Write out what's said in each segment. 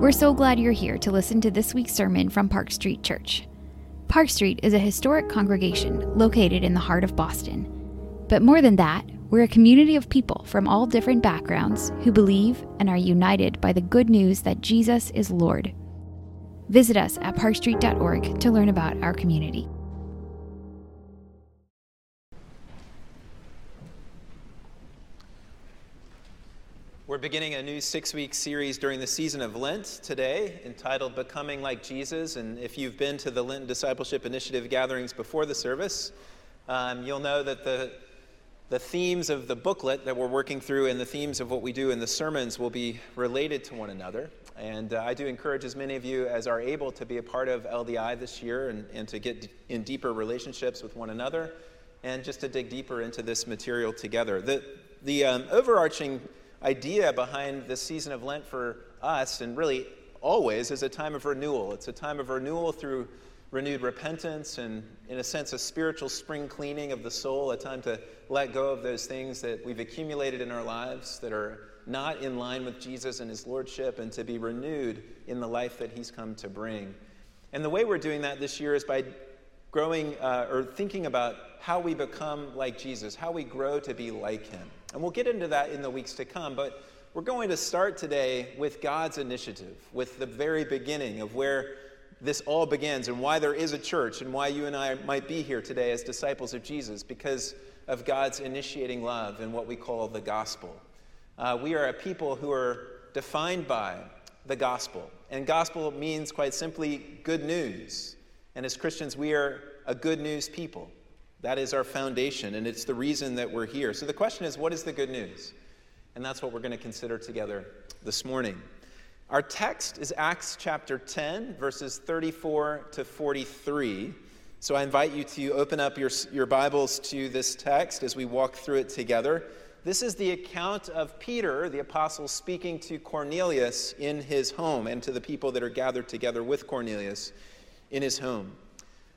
We're so glad you're here to listen to this week's sermon from Park Street Church. Park Street is a historic congregation located in the heart of Boston. But more than that, we're a community of people from all different backgrounds who believe and are united by the good news that Jesus is Lord. Visit us at parkstreet.org to learn about our community. Beginning a new six week series during the season of Lent today entitled Becoming Like Jesus. And if you've been to the Lenten Discipleship Initiative gatherings before the service, um, you'll know that the, the themes of the booklet that we're working through and the themes of what we do in the sermons will be related to one another. And uh, I do encourage as many of you as are able to be a part of LDI this year and, and to get in deeper relationships with one another and just to dig deeper into this material together. The, the um, overarching idea behind the season of Lent for us, and really always, is a time of renewal. It's a time of renewal through renewed repentance and, in a sense, a spiritual spring cleaning of the soul, a time to let go of those things that we've accumulated in our lives that are not in line with Jesus and his lordship, and to be renewed in the life that he's come to bring. And the way we're doing that this year is by growing uh, or thinking about how we become like Jesus, how we grow to be like him. And we'll get into that in the weeks to come, but we're going to start today with God's initiative, with the very beginning of where this all begins and why there is a church and why you and I might be here today as disciples of Jesus because of God's initiating love and what we call the gospel. Uh, we are a people who are defined by the gospel. And gospel means quite simply good news. And as Christians, we are a good news people. That is our foundation, and it's the reason that we're here. So the question is what is the good news? And that's what we're going to consider together this morning. Our text is Acts chapter 10, verses 34 to 43. So I invite you to open up your, your Bibles to this text as we walk through it together. This is the account of Peter, the apostle, speaking to Cornelius in his home and to the people that are gathered together with Cornelius in his home.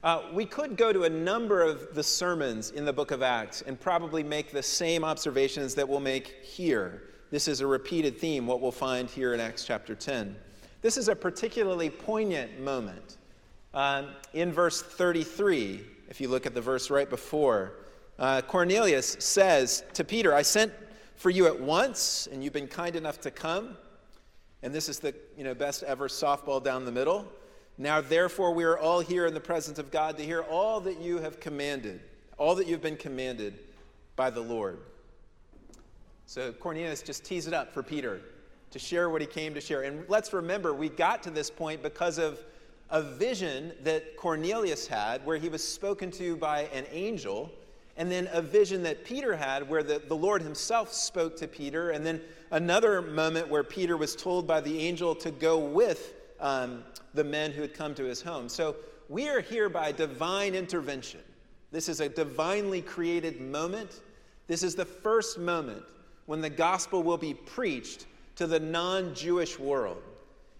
Uh, we could go to a number of the sermons in the book of Acts and probably make the same observations that we'll make here. This is a repeated theme, what we'll find here in Acts chapter 10. This is a particularly poignant moment. Um, in verse 33, if you look at the verse right before, uh, Cornelius says to Peter, I sent for you at once, and you've been kind enough to come. And this is the you know, best ever softball down the middle. Now, therefore, we are all here in the presence of God to hear all that you have commanded, all that you've been commanded by the Lord. So Cornelius just tees it up for Peter to share what he came to share. And let's remember, we got to this point because of a vision that Cornelius had where he was spoken to by an angel, and then a vision that Peter had where the, the Lord himself spoke to Peter, and then another moment where Peter was told by the angel to go with um, the men who had come to his home. So we are here by divine intervention. This is a divinely created moment. This is the first moment when the gospel will be preached to the non Jewish world.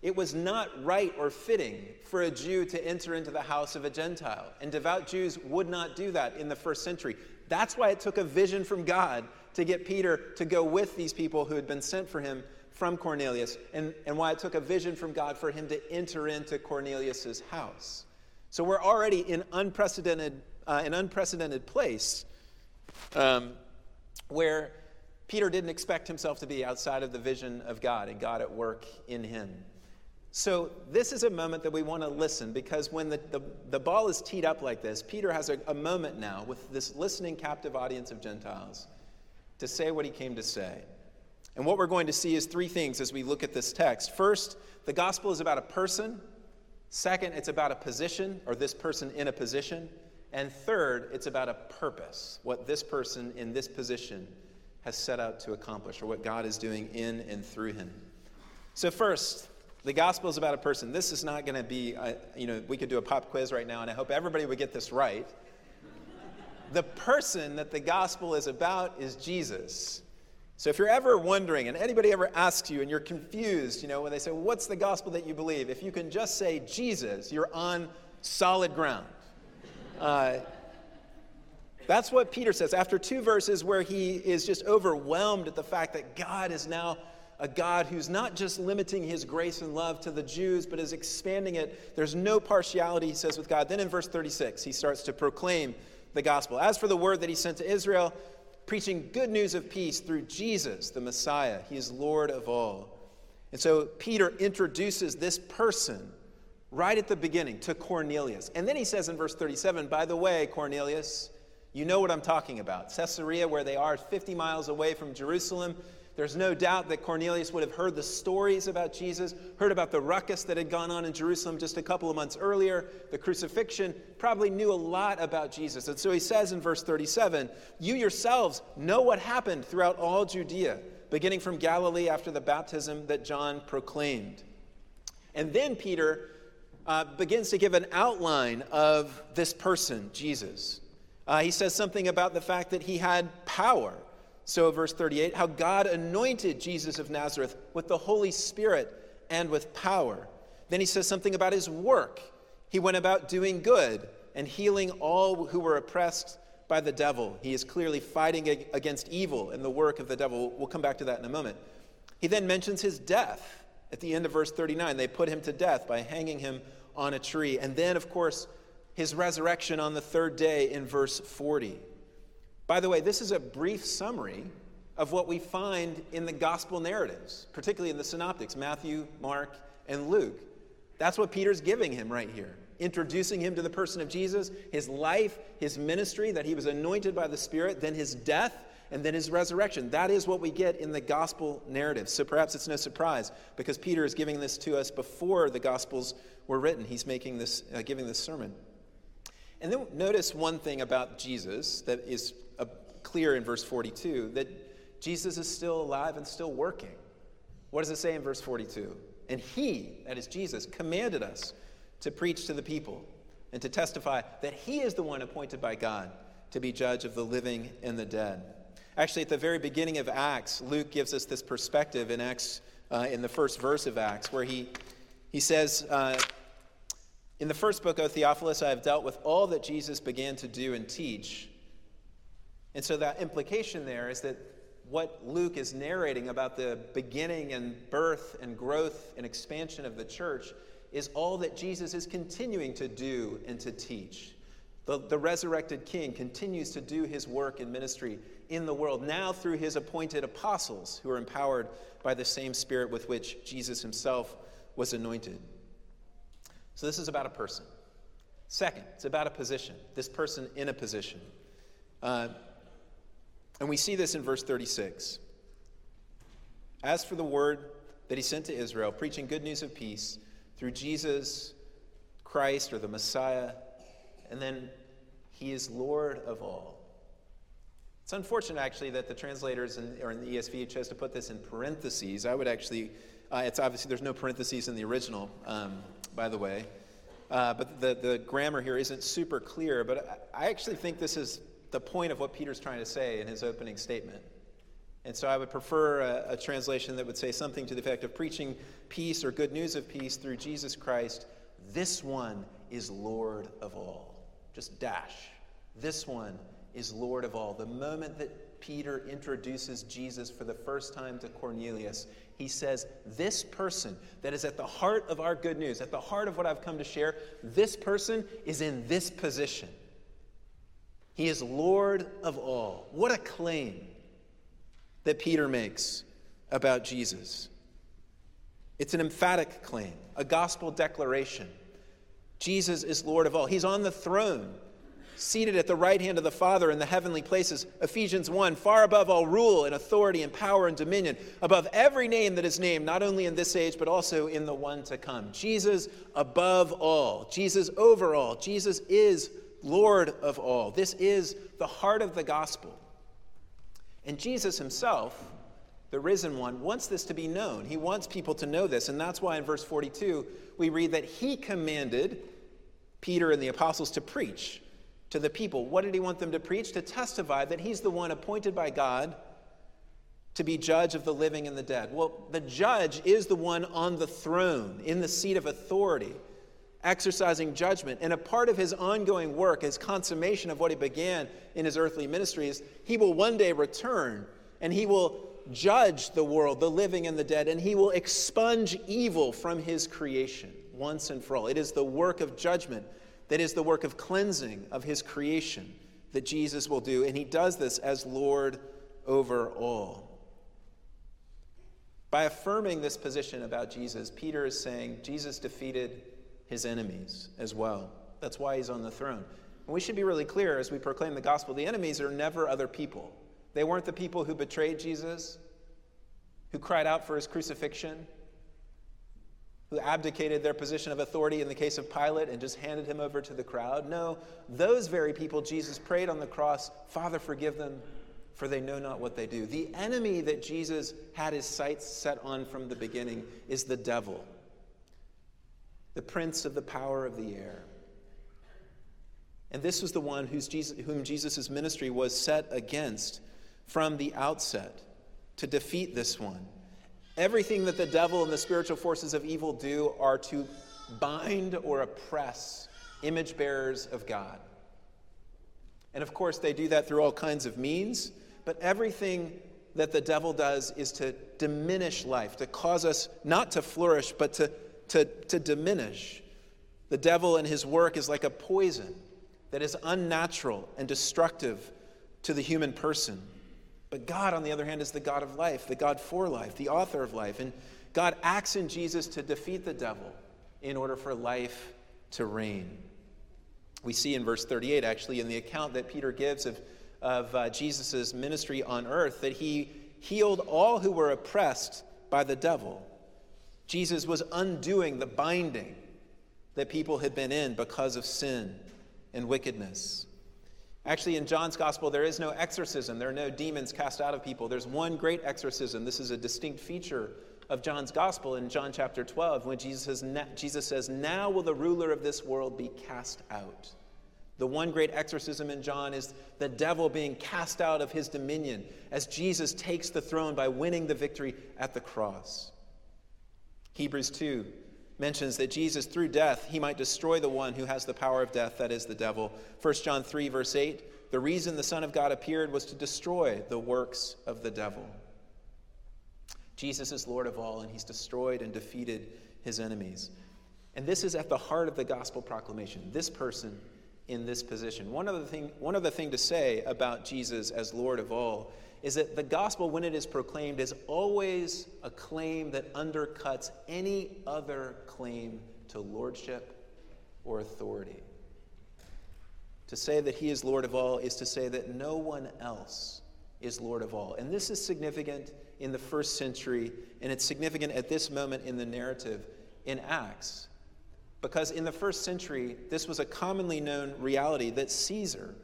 It was not right or fitting for a Jew to enter into the house of a Gentile, and devout Jews would not do that in the first century. That's why it took a vision from God to get Peter to go with these people who had been sent for him from Cornelius and, and why it took a vision from God for him to enter into Cornelius's house. So we're already in unprecedented, uh, an unprecedented place um, where Peter didn't expect himself to be outside of the vision of God and God at work in him. So, this is a moment that we want to listen because when the, the, the ball is teed up like this, Peter has a, a moment now with this listening captive audience of Gentiles to say what he came to say. And what we're going to see is three things as we look at this text. First, the gospel is about a person. Second, it's about a position, or this person in a position. And third, it's about a purpose, what this person in this position has set out to accomplish, or what God is doing in and through him. So, first, the gospel is about a person. This is not going to be, uh, you know, we could do a pop quiz right now, and I hope everybody would get this right. the person that the gospel is about is Jesus. So if you're ever wondering, and anybody ever asks you and you're confused, you know, when they say, What's the gospel that you believe? If you can just say Jesus, you're on solid ground. Uh, that's what Peter says. After two verses where he is just overwhelmed at the fact that God is now a God who's not just limiting his grace and love to the Jews, but is expanding it. There's no partiality, he says, with God. Then in verse 36, he starts to proclaim the gospel. As for the word that he sent to Israel, preaching good news of peace through Jesus, the Messiah, he is Lord of all. And so Peter introduces this person right at the beginning to Cornelius. And then he says in verse 37, by the way, Cornelius, you know what I'm talking about. Caesarea, where they are 50 miles away from Jerusalem, there's no doubt that Cornelius would have heard the stories about Jesus, heard about the ruckus that had gone on in Jerusalem just a couple of months earlier, the crucifixion, probably knew a lot about Jesus. And so he says in verse 37 You yourselves know what happened throughout all Judea, beginning from Galilee after the baptism that John proclaimed. And then Peter uh, begins to give an outline of this person, Jesus. Uh, he says something about the fact that he had power. So, verse 38 how God anointed Jesus of Nazareth with the Holy Spirit and with power. Then he says something about his work. He went about doing good and healing all who were oppressed by the devil. He is clearly fighting against evil and the work of the devil. We'll come back to that in a moment. He then mentions his death at the end of verse 39. They put him to death by hanging him on a tree. And then, of course, his resurrection on the third day in verse 40. By the way, this is a brief summary of what we find in the gospel narratives, particularly in the synoptics Matthew, Mark, and Luke. That's what Peter's giving him right here, introducing him to the person of Jesus, his life, his ministry, that he was anointed by the Spirit, then his death, and then his resurrection. That is what we get in the gospel narrative. So perhaps it's no surprise because Peter is giving this to us before the gospels were written. He's making this, uh, giving this sermon. And then notice one thing about Jesus that is clear in verse 42 that Jesus is still alive and still working. What does it say in verse 42? And he, that is Jesus, commanded us to preach to the people and to testify that he is the one appointed by God to be judge of the living and the dead. Actually, at the very beginning of Acts, Luke gives us this perspective in Acts, uh, in the first verse of Acts, where he, he says, uh, In the first book, O Theophilus, I have dealt with all that Jesus began to do and teach and so that implication there is that what Luke is narrating about the beginning and birth and growth and expansion of the church is all that Jesus is continuing to do and to teach. The, the resurrected king continues to do his work and ministry in the world, now through his appointed apostles who are empowered by the same spirit with which Jesus himself was anointed. So, this is about a person. Second, it's about a position, this person in a position. Uh, and we see this in verse 36. As for the word that he sent to Israel, preaching good news of peace through Jesus Christ or the Messiah, and then he is Lord of all. It's unfortunate, actually, that the translators in, or in the ESV chose to put this in parentheses. I would actually, uh, it's obviously, there's no parentheses in the original, um, by the way. Uh, but the, the grammar here isn't super clear. But I actually think this is the point of what Peter's trying to say in his opening statement. And so I would prefer a, a, translation that would say something to the effect of preaching peace or good news of peace through Jesus Christ. This one is Lord of all. Just dash. This one is Lord of all. The moment that Peter introduces Jesus for the first time to Cornelius, he says, This person that is at the heart of our good news, at the heart of what I've come to share, this person is in this position. He is Lord of all. What a claim that Peter makes about Jesus. It's an emphatic claim, a gospel declaration. Jesus is Lord of all. He's on the throne, seated at the right hand of the Father in the heavenly places. Ephesians 1 far above all rule and authority and power and dominion, above every name that is named, not only in this age, but also in the one to come. Jesus above all, Jesus over all, Jesus is Lord of all. This is the heart of the gospel. And Jesus himself, the risen one, wants this to be known. He wants people to know this. And that's why in verse 42, we read that he commanded Peter and the apostles to preach to the people. What did he want them to preach? To testify that he's the one appointed by God to be judge of the living and the dead. Well, the judge is the one on the throne, in the seat of authority exercising judgment. And a part of his ongoing work, his consummation of what he began in his earthly ministry, is he will one day return and he will judge the world, the living and the dead, and he will expunge evil from his creation once and for all. It is the work of judgment that is the work of cleansing of his creation that Jesus will do, and he does this as Lord over all. By affirming this position about Jesus, Peter is saying Jesus defeated his enemies as well. That's why he's on the throne. And we should be really clear as we proclaim the gospel the enemies are never other people. They weren't the people who betrayed Jesus, who cried out for his crucifixion, who abdicated their position of authority in the case of Pilate and just handed him over to the crowd. No, those very people Jesus prayed on the cross, Father, forgive them, for they know not what they do. The enemy that Jesus had his sights set on from the beginning is the devil, the prince of the power of the air. And this was the one Jesus, whom Jesus' ministry was set against from the outset to defeat this one. Everything that the devil and the spiritual forces of evil do are to bind or oppress image bearers of God. And of course, they do that through all kinds of means, but everything that the devil does is to diminish life, to cause us not to flourish, but to, to, to diminish. The devil and his work is like a poison that is unnatural and destructive to the human person. But God, on the other hand, is the God of life, the God for life, the author of life. And God acts in Jesus to defeat the devil in order for life to reign. We see in verse 38, actually, in the account that Peter gives of, of uh, Jesus' ministry on earth, that he healed all who were oppressed by the devil. Jesus was undoing the binding that people had been in because of sin and wickedness. Actually, in John's gospel, there is no exorcism. There are no demons cast out of people. There's one great exorcism. This is a distinct feature of John's gospel in John chapter 12, when Jesus says, Jesus says, Now will the ruler of this world be cast out. The one great exorcism in John is the devil being cast out of his dominion as Jesus takes the throne by winning the victory at the cross. Hebrews 2 mentions that Jesus, through death, he might destroy the one who has the power of death, that is the devil. 1 John 3, verse 8 the reason the Son of God appeared was to destroy the works of the devil. Jesus is Lord of all, and he's destroyed and defeated his enemies. And this is at the heart of the gospel proclamation this person in this position. One other thing, one other thing to say about Jesus as Lord of all is that the gospel, when it is proclaimed, is always a claim that undercuts any other claim to lordship or authority. To say that he is Lord of all is to say that no one else is Lord of all. And this is significant in the first century, and it's significant at this moment in the narrative in Acts. Because in the first century, this was a commonly known reality that Caesar,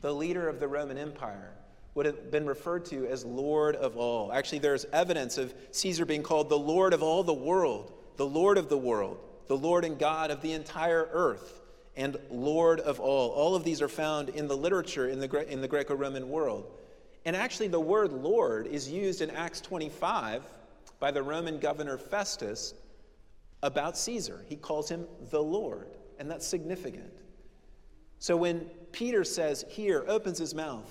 the leader of the Roman Empire, would have been referred to as Lord of all. Actually, there's evidence of Caesar being called the Lord of all the world, the Lord of the world, the Lord and God of the entire earth, and Lord of all. All of these are found in the literature in the, in the Greco Roman world. And actually, the word Lord is used in Acts 25 by the Roman governor Festus about Caesar. He calls him the Lord, and that's significant. So when Peter says here, opens his mouth,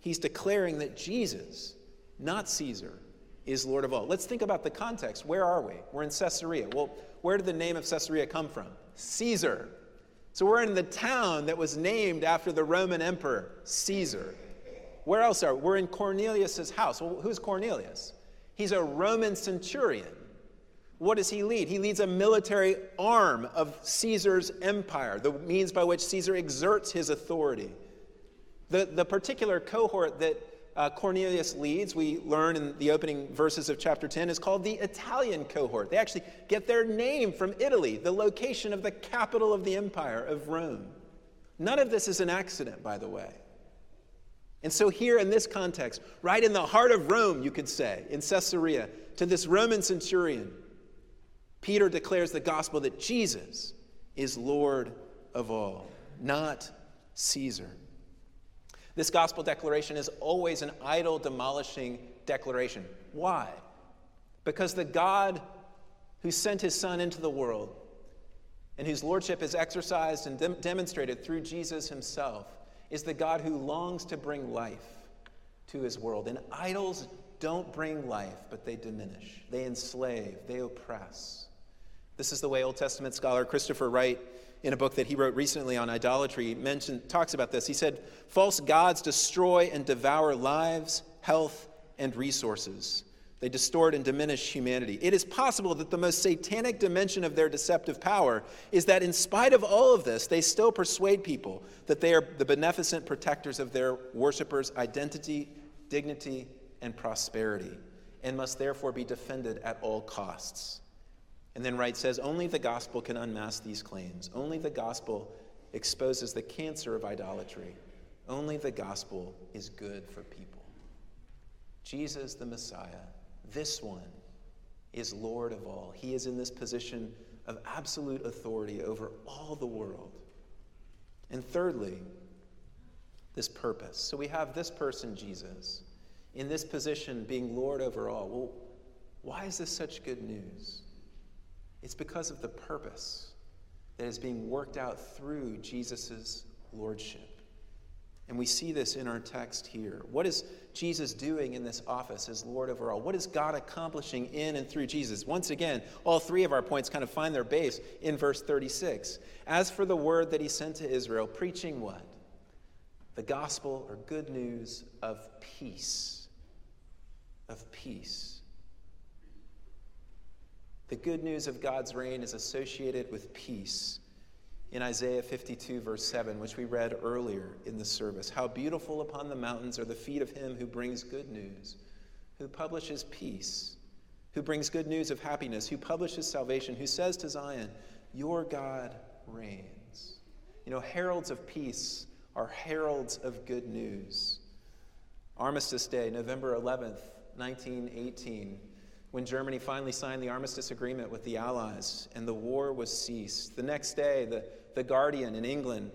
he's declaring that Jesus, not Caesar, is Lord of all. Let's think about the context. Where are we? We're in Caesarea. Well, where did the name of Caesarea come from? Caesar. So we're in the town that was named after the Roman emperor, Caesar. Where else are we? We're in Cornelius' house. Well, who's Cornelius? He's a Roman centurion. What does he lead? He leads a military arm of Caesar's empire, the means by which Caesar exerts his authority. The, the particular cohort that uh, Cornelius leads, we learn in the opening verses of chapter 10, is called the Italian cohort. They actually get their name from Italy, the location of the capital of the empire of Rome. None of this is an accident, by the way. And so, here in this context, right in the heart of Rome, you could say, in Caesarea, to this Roman centurion, Peter declares the gospel that Jesus is Lord of all, not Caesar. This gospel declaration is always an idol demolishing declaration. Why? Because the God who sent his Son into the world and whose lordship is exercised and dem- demonstrated through Jesus himself is the God who longs to bring life to his world. And idols don't bring life, but they diminish. They enslave, they oppress. This is the way Old Testament scholar Christopher Wright, in a book that he wrote recently on idolatry, mentioned, talks about this. He said, False gods destroy and devour lives, health, and resources. They distort and diminish humanity. It is possible that the most satanic dimension of their deceptive power is that, in spite of all of this, they still persuade people that they are the beneficent protectors of their worshippers' identity, dignity, and prosperity, and must therefore be defended at all costs. And then Wright says only the gospel can unmask these claims. Only the gospel exposes the cancer of idolatry. Only the gospel is good for people. Jesus, the Messiah, this one is Lord of all. He is in this position of absolute authority over all the world. And thirdly, this purpose. So we have this person, Jesus, in this position, being Lord over all. Well, why is this such good news? It's because of the purpose that is being worked out through Jesus' lordship. And we see this in our text here. What is Jesus doing in this office as Lord over all? What is God accomplishing in and through Jesus? Once again, all three of our points kind of find their base in verse 36. As for the word that he sent to Israel, preaching what? The gospel or good news of peace. Of peace. The good news of God's reign is associated with peace in Isaiah 52, verse 7, which we read earlier in the service. How beautiful upon the mountains are the feet of him who brings good news, who publishes peace, who brings good news of happiness, who publishes salvation, who says to Zion, Your God reigns. You know, heralds of peace are heralds of good news. Armistice Day, November 11th, 1918 when Germany finally signed the armistice agreement with the Allies and the war was ceased. The next day, the, the Guardian in England,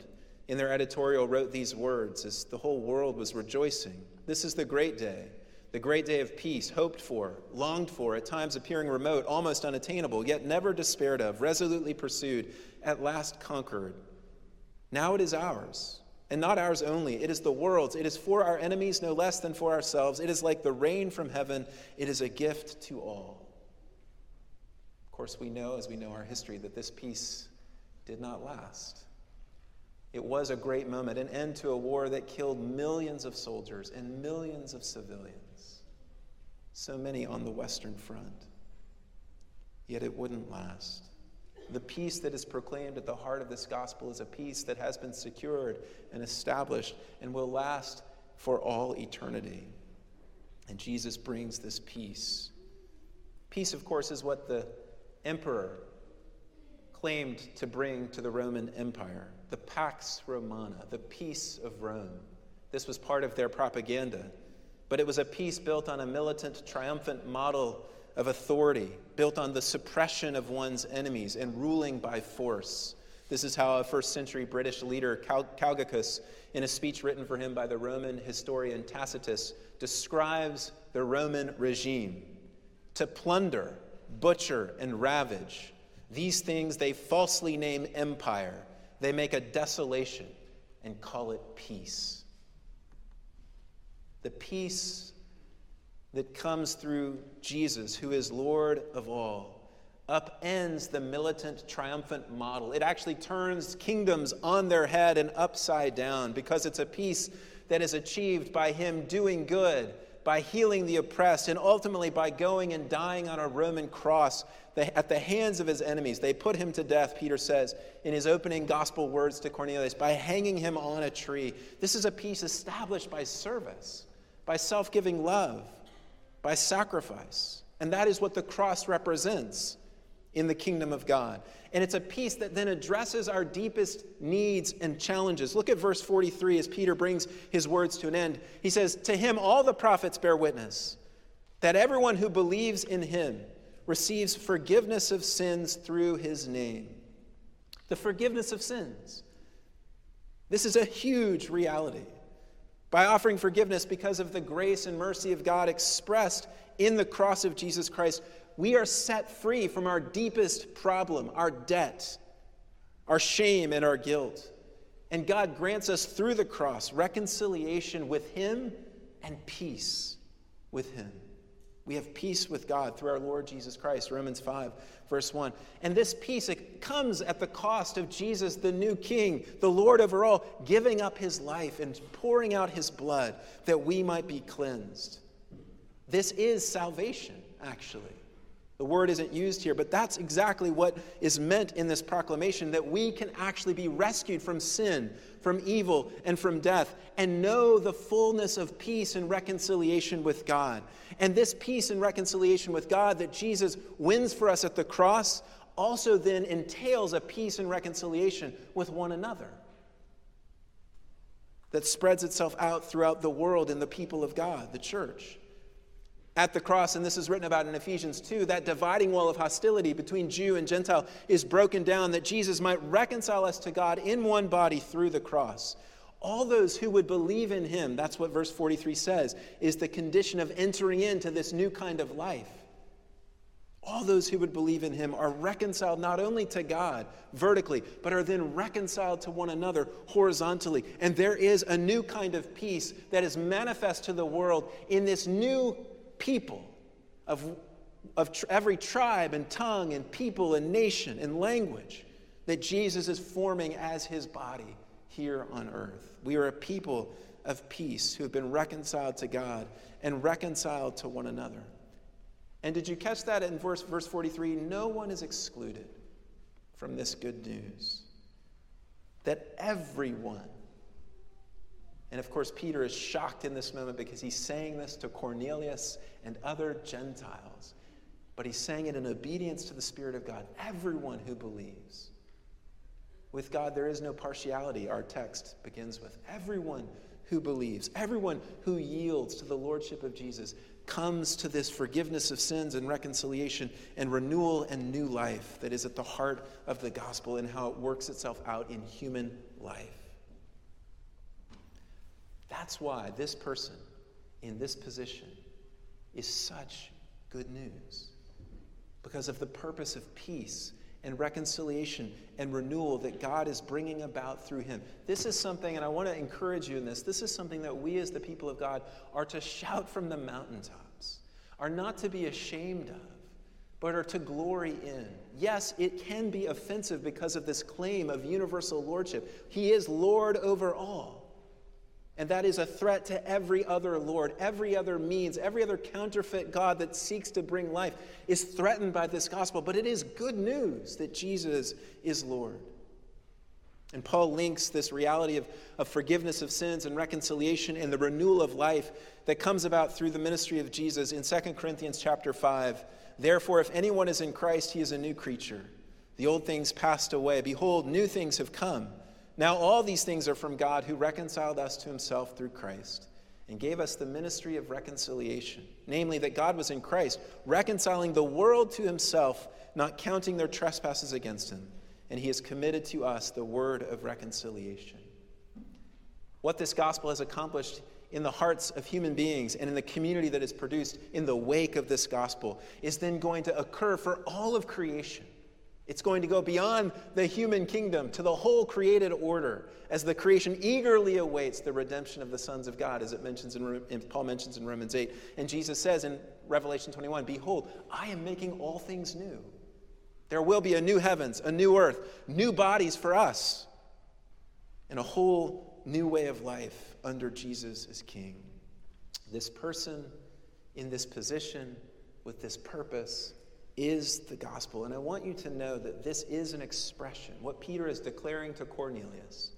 in their editorial, wrote these words as the whole world was rejoicing. This is the great day, the great day of peace, hoped for, longed for, at times appearing remote, almost unattainable, yet never despaired of, resolutely pursued, at last conquered. Now it is ours. And not ours only, it is the world's. It is for our enemies no less than for ourselves. It is like the rain from heaven, it is a gift to all. Of course, we know, as we know our history, that this peace did not last. It was a great moment, an end to a war that killed millions of soldiers and millions of civilians, so many on the Western Front. Yet it wouldn't last. The peace that is proclaimed at the heart of this gospel is a peace that has been secured and established and will last for all eternity. And Jesus brings this peace. Peace, of course, is what the emperor claimed to bring to the Roman Empire the Pax Romana, the peace of Rome. This was part of their propaganda. But it was a peace built on a militant, triumphant model of authority, built on the suppression of one's enemies and ruling by force. This is how a first century British leader, Cal- Calgacus, in a speech written for him by the Roman historian Tacitus, describes the Roman regime to plunder, butcher, and ravage. These things they falsely name empire. They make a desolation and call it peace. The peace that comes through Jesus, who is Lord of all, upends the militant, triumphant model. It actually turns kingdoms on their head and upside down because it's a peace that is achieved by Him doing good, by healing the oppressed, and ultimately by going and dying on a Roman cross at the hands of His enemies. They put Him to death, Peter says in his opening gospel words to Cornelius, by hanging Him on a tree. This is a peace established by service, by self giving love by sacrifice. And that is what the cross represents in the kingdom of God. And it's a peace that then addresses our deepest needs and challenges. Look at verse 43 as Peter brings his words to an end. He says, To him all the prophets bear witness that everyone who believes in him receives forgiveness of sins through his name. The forgiveness of sins. This is a huge reality by offering forgiveness because of the grace and mercy of God expressed in the cross of Jesus Christ, we are set free from our deepest problem, our debt, our shame, and our guilt. And God grants us through the cross reconciliation with Him and peace with Him. We have peace with God through our Lord Jesus Christ, Romans 5, verse 1. And this peace, it comes at the cost of Jesus, the new King, the Lord over all, giving up his life and pouring out his blood that we might be cleansed. This is salvation, actually. The word isn't used here, but that's exactly what is meant in this proclamation that we can actually be rescued from sin, from evil, and from death, and know the fullness of peace and reconciliation with God. And this peace and reconciliation with God that Jesus wins for us at the cross also then entails a peace and reconciliation with one another that spreads itself out throughout the world in the people of God, the church at the cross, and this is written about in Ephesians 2, that dividing wall of hostility between Jew and Gentile is broken down that Jesus might reconcile us to God in one body through the cross. All those who would believe in him, that's what verse 43 says, is the condition of entering into this new kind of life. All those who would believe in him are reconciled not only to God vertically, but are then reconciled to one another horizontally. And there is a new kind of peace that is manifest to the world in this new people of, of tr- every tribe and tongue and people and nation and language that Jesus is forming as his body here on earth. We are a people of peace who have been reconciled to God and reconciled to one another. And did you catch that in verse, verse 43? No one is excluded from this good news. That everyone and of course, Peter is shocked in this moment because he's saying this to Cornelius and other Gentiles. But he's saying it in obedience to the Spirit of God. Everyone who believes. With God, there is no partiality, our text begins with. Everyone who believes, everyone who yields to the Lordship of Jesus, comes to this forgiveness of sins and reconciliation and renewal and new life that is at the heart of the gospel and how it works itself out in human life. That's why this person in this position is such good news. Because of the purpose of peace and reconciliation and renewal that God is bringing about through him. This is something, and I want to encourage you in this, this is something that we as the people of God are to shout from the mountaintops, are not to be ashamed of, but are to glory in. Yes, it can be offensive because of this claim of universal lordship. He is Lord over all. And that is a threat to every other Lord, every other means, every other counterfeit God that seeks to bring life is threatened by this gospel. But it is good news that Jesus is Lord. And Paul links this reality of, of forgiveness of sins and reconciliation and the renewal of life that comes about through the ministry of Jesus in 2 Corinthians chapter 5. Therefore, if anyone is in Christ, he is a new creature. The old things passed away. Behold, new things have come. Now, all these things are from God who reconciled us to himself through Christ and gave us the ministry of reconciliation. Namely, that God was in Christ, reconciling the world to himself, not counting their trespasses against him. And he has committed to us the word of reconciliation. What this gospel has accomplished in the hearts of human beings and in the community that is produced in the wake of this gospel is then going to occur for all of creation. It's going to go beyond the human kingdom to the whole created order as the creation eagerly awaits the redemption of the sons of God, as it mentions in, Paul mentions in Romans 8. And Jesus says in Revelation 21 Behold, I am making all things new. There will be a new heavens, a new earth, new bodies for us, and a whole new way of life under Jesus as King. This person in this position with this purpose is the gospel. And I want you to know that this is an expression. What Peter is declaring to Cornelius,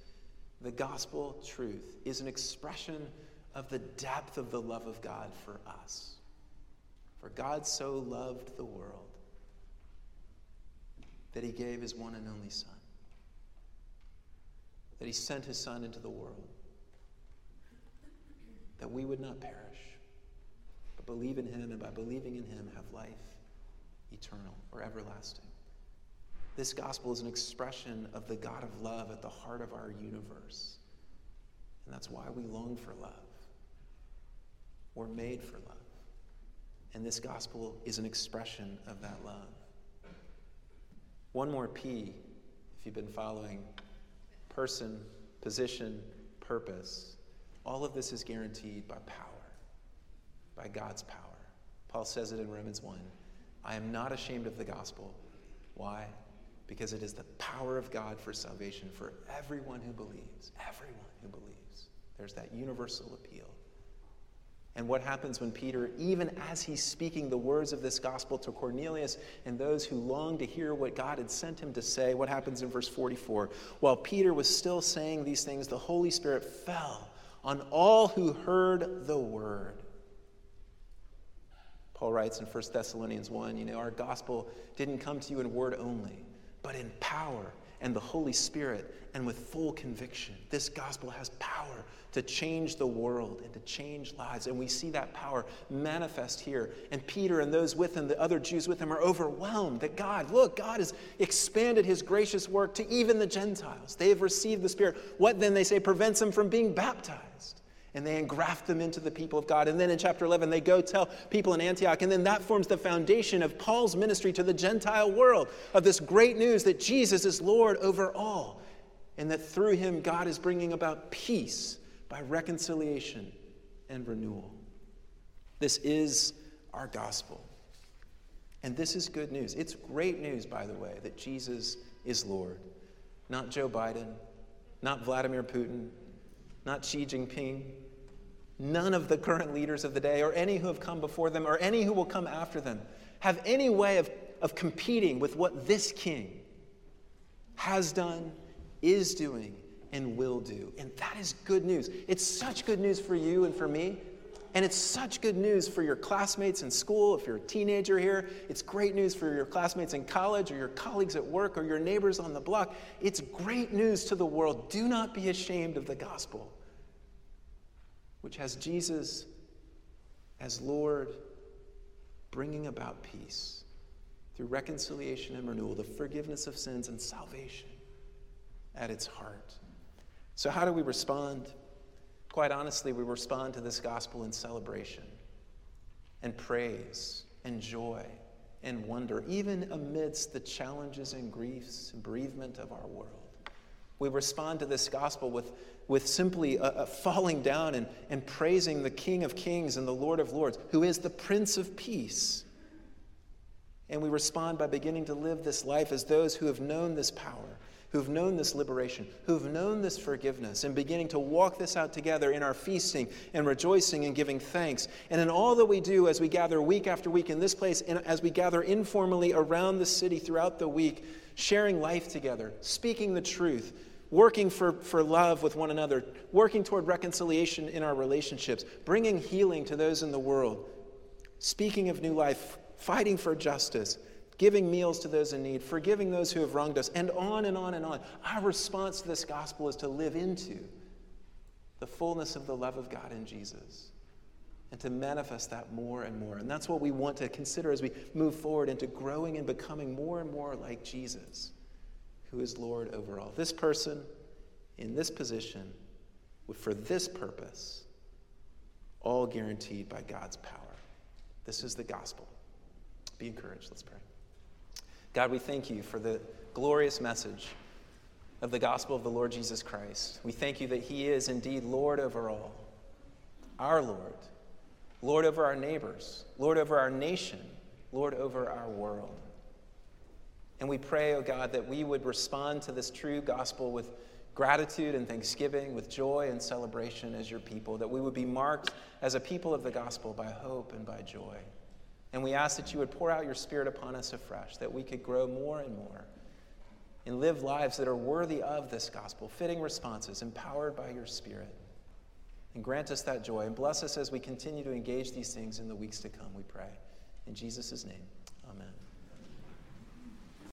the gospel truth, is an expression of the depth of the love of God for us. For God so loved the world that he gave his one and only Son, that he sent his Son into the world, that we would not perish, but believe in him, and by believing in him, have life eternal or everlasting. This gospel is an expression of the God of love at the heart of our universe. And that's why we long for love. We're made for love. And this gospel is an expression of that love. One more P, if you've been following person, position, purpose. All of this is guaranteed by power, by God's power. Paul says it in Romans 1. I am not ashamed of the gospel. Why? Because it is the power of God for salvation for everyone who believes. Everyone who believes. There's that universal appeal. And what happens when Peter, even as he's speaking the words of this gospel to Cornelius and those who long to hear what God had sent him to say, what happens in verse 44? While Peter was still saying these things, the Holy Spirit fell on all who heard the word. Paul writes in 1 Thessalonians 1 you know, our gospel didn't come to you in word only, but in power and the Holy Spirit and with full conviction. This gospel has power to change the world and to change lives. And we see that power manifest here. And Peter and those with him, the other Jews with him, are overwhelmed that God, look, God has expanded his gracious work to even the Gentiles. They have received the Spirit. What then, they say, prevents them from being baptized? And they engraft them into the people of God. And then in chapter 11, they go tell people in Antioch. And then that forms the foundation of Paul's ministry to the Gentile world of this great news that Jesus is Lord over all, and that through him, God is bringing about peace by reconciliation and renewal. This is our gospel. And this is good news. It's great news, by the way, that Jesus is Lord. Not Joe Biden, not Vladimir Putin, not Xi Jinping, None of the current leaders of the day, or any who have come before them, or any who will come after them, have any way of, of competing with what this king has done, is doing, and will do. And that is good news. It's such good news for you and for me. And it's such good news for your classmates in school. If you're a teenager here, it's great news for your classmates in college or your colleagues at work or your neighbors on the block. It's great news to the world. Do not be ashamed of the gospel which has Jesus as Lord, bringing about peace through reconciliation and renewal, the forgiveness of sins and salvation at its heart. So, how do we respond? Quite honestly, we respond to this gospel in celebration and praise and joy and wonder, even amidst the challenges and griefs and bereavement of our world. We respond to this gospel with, with simply falling down and, and praising the King of Kings and the Lord of Lords, who is the Prince of Peace. And we respond by beginning to live this life as those who have known this power, who've known this liberation, who've known this forgiveness, and beginning to walk this out together in our feasting and rejoicing and giving thanks. And in all that we do as we gather week after week in this place, and as we gather informally around the city throughout the week, sharing life together, speaking the truth, working for, for love with one another, working toward reconciliation in our relationships, bringing healing to those in the world, speaking of new life, fighting for justice, giving meals to those in need, forgiving those who have wronged us, and on and on and on. Our response to this gospel is to live into the fullness of the love of God in Jesus and to manifest that more and more. And that's what we want to consider as we move forward into growing and becoming more and more like Jesus who is Lord over all. This person in this position, for this purpose, all guaranteed by God's power. This is the gospel. Be encouraged. Let's pray. God, we thank you for the glorious message of the gospel of the Lord Jesus Christ. We thank you that he is indeed Lord over all, our Lord, Lord over our neighbors, Lord over our nation, Lord over our world. And we pray, oh God, that we would respond to this true gospel with gratitude and thanksgiving, with joy and celebration as your people, that we would be marked as a people of the gospel by hope and by joy. And we ask that you would pour out your spirit upon us afresh, that we could grow more and more and live lives that are worthy of this gospel, fitting responses, empowered by your spirit. And grant us that joy and bless us as we continue to engage these things in the weeks to come, we pray. In Jesus' name.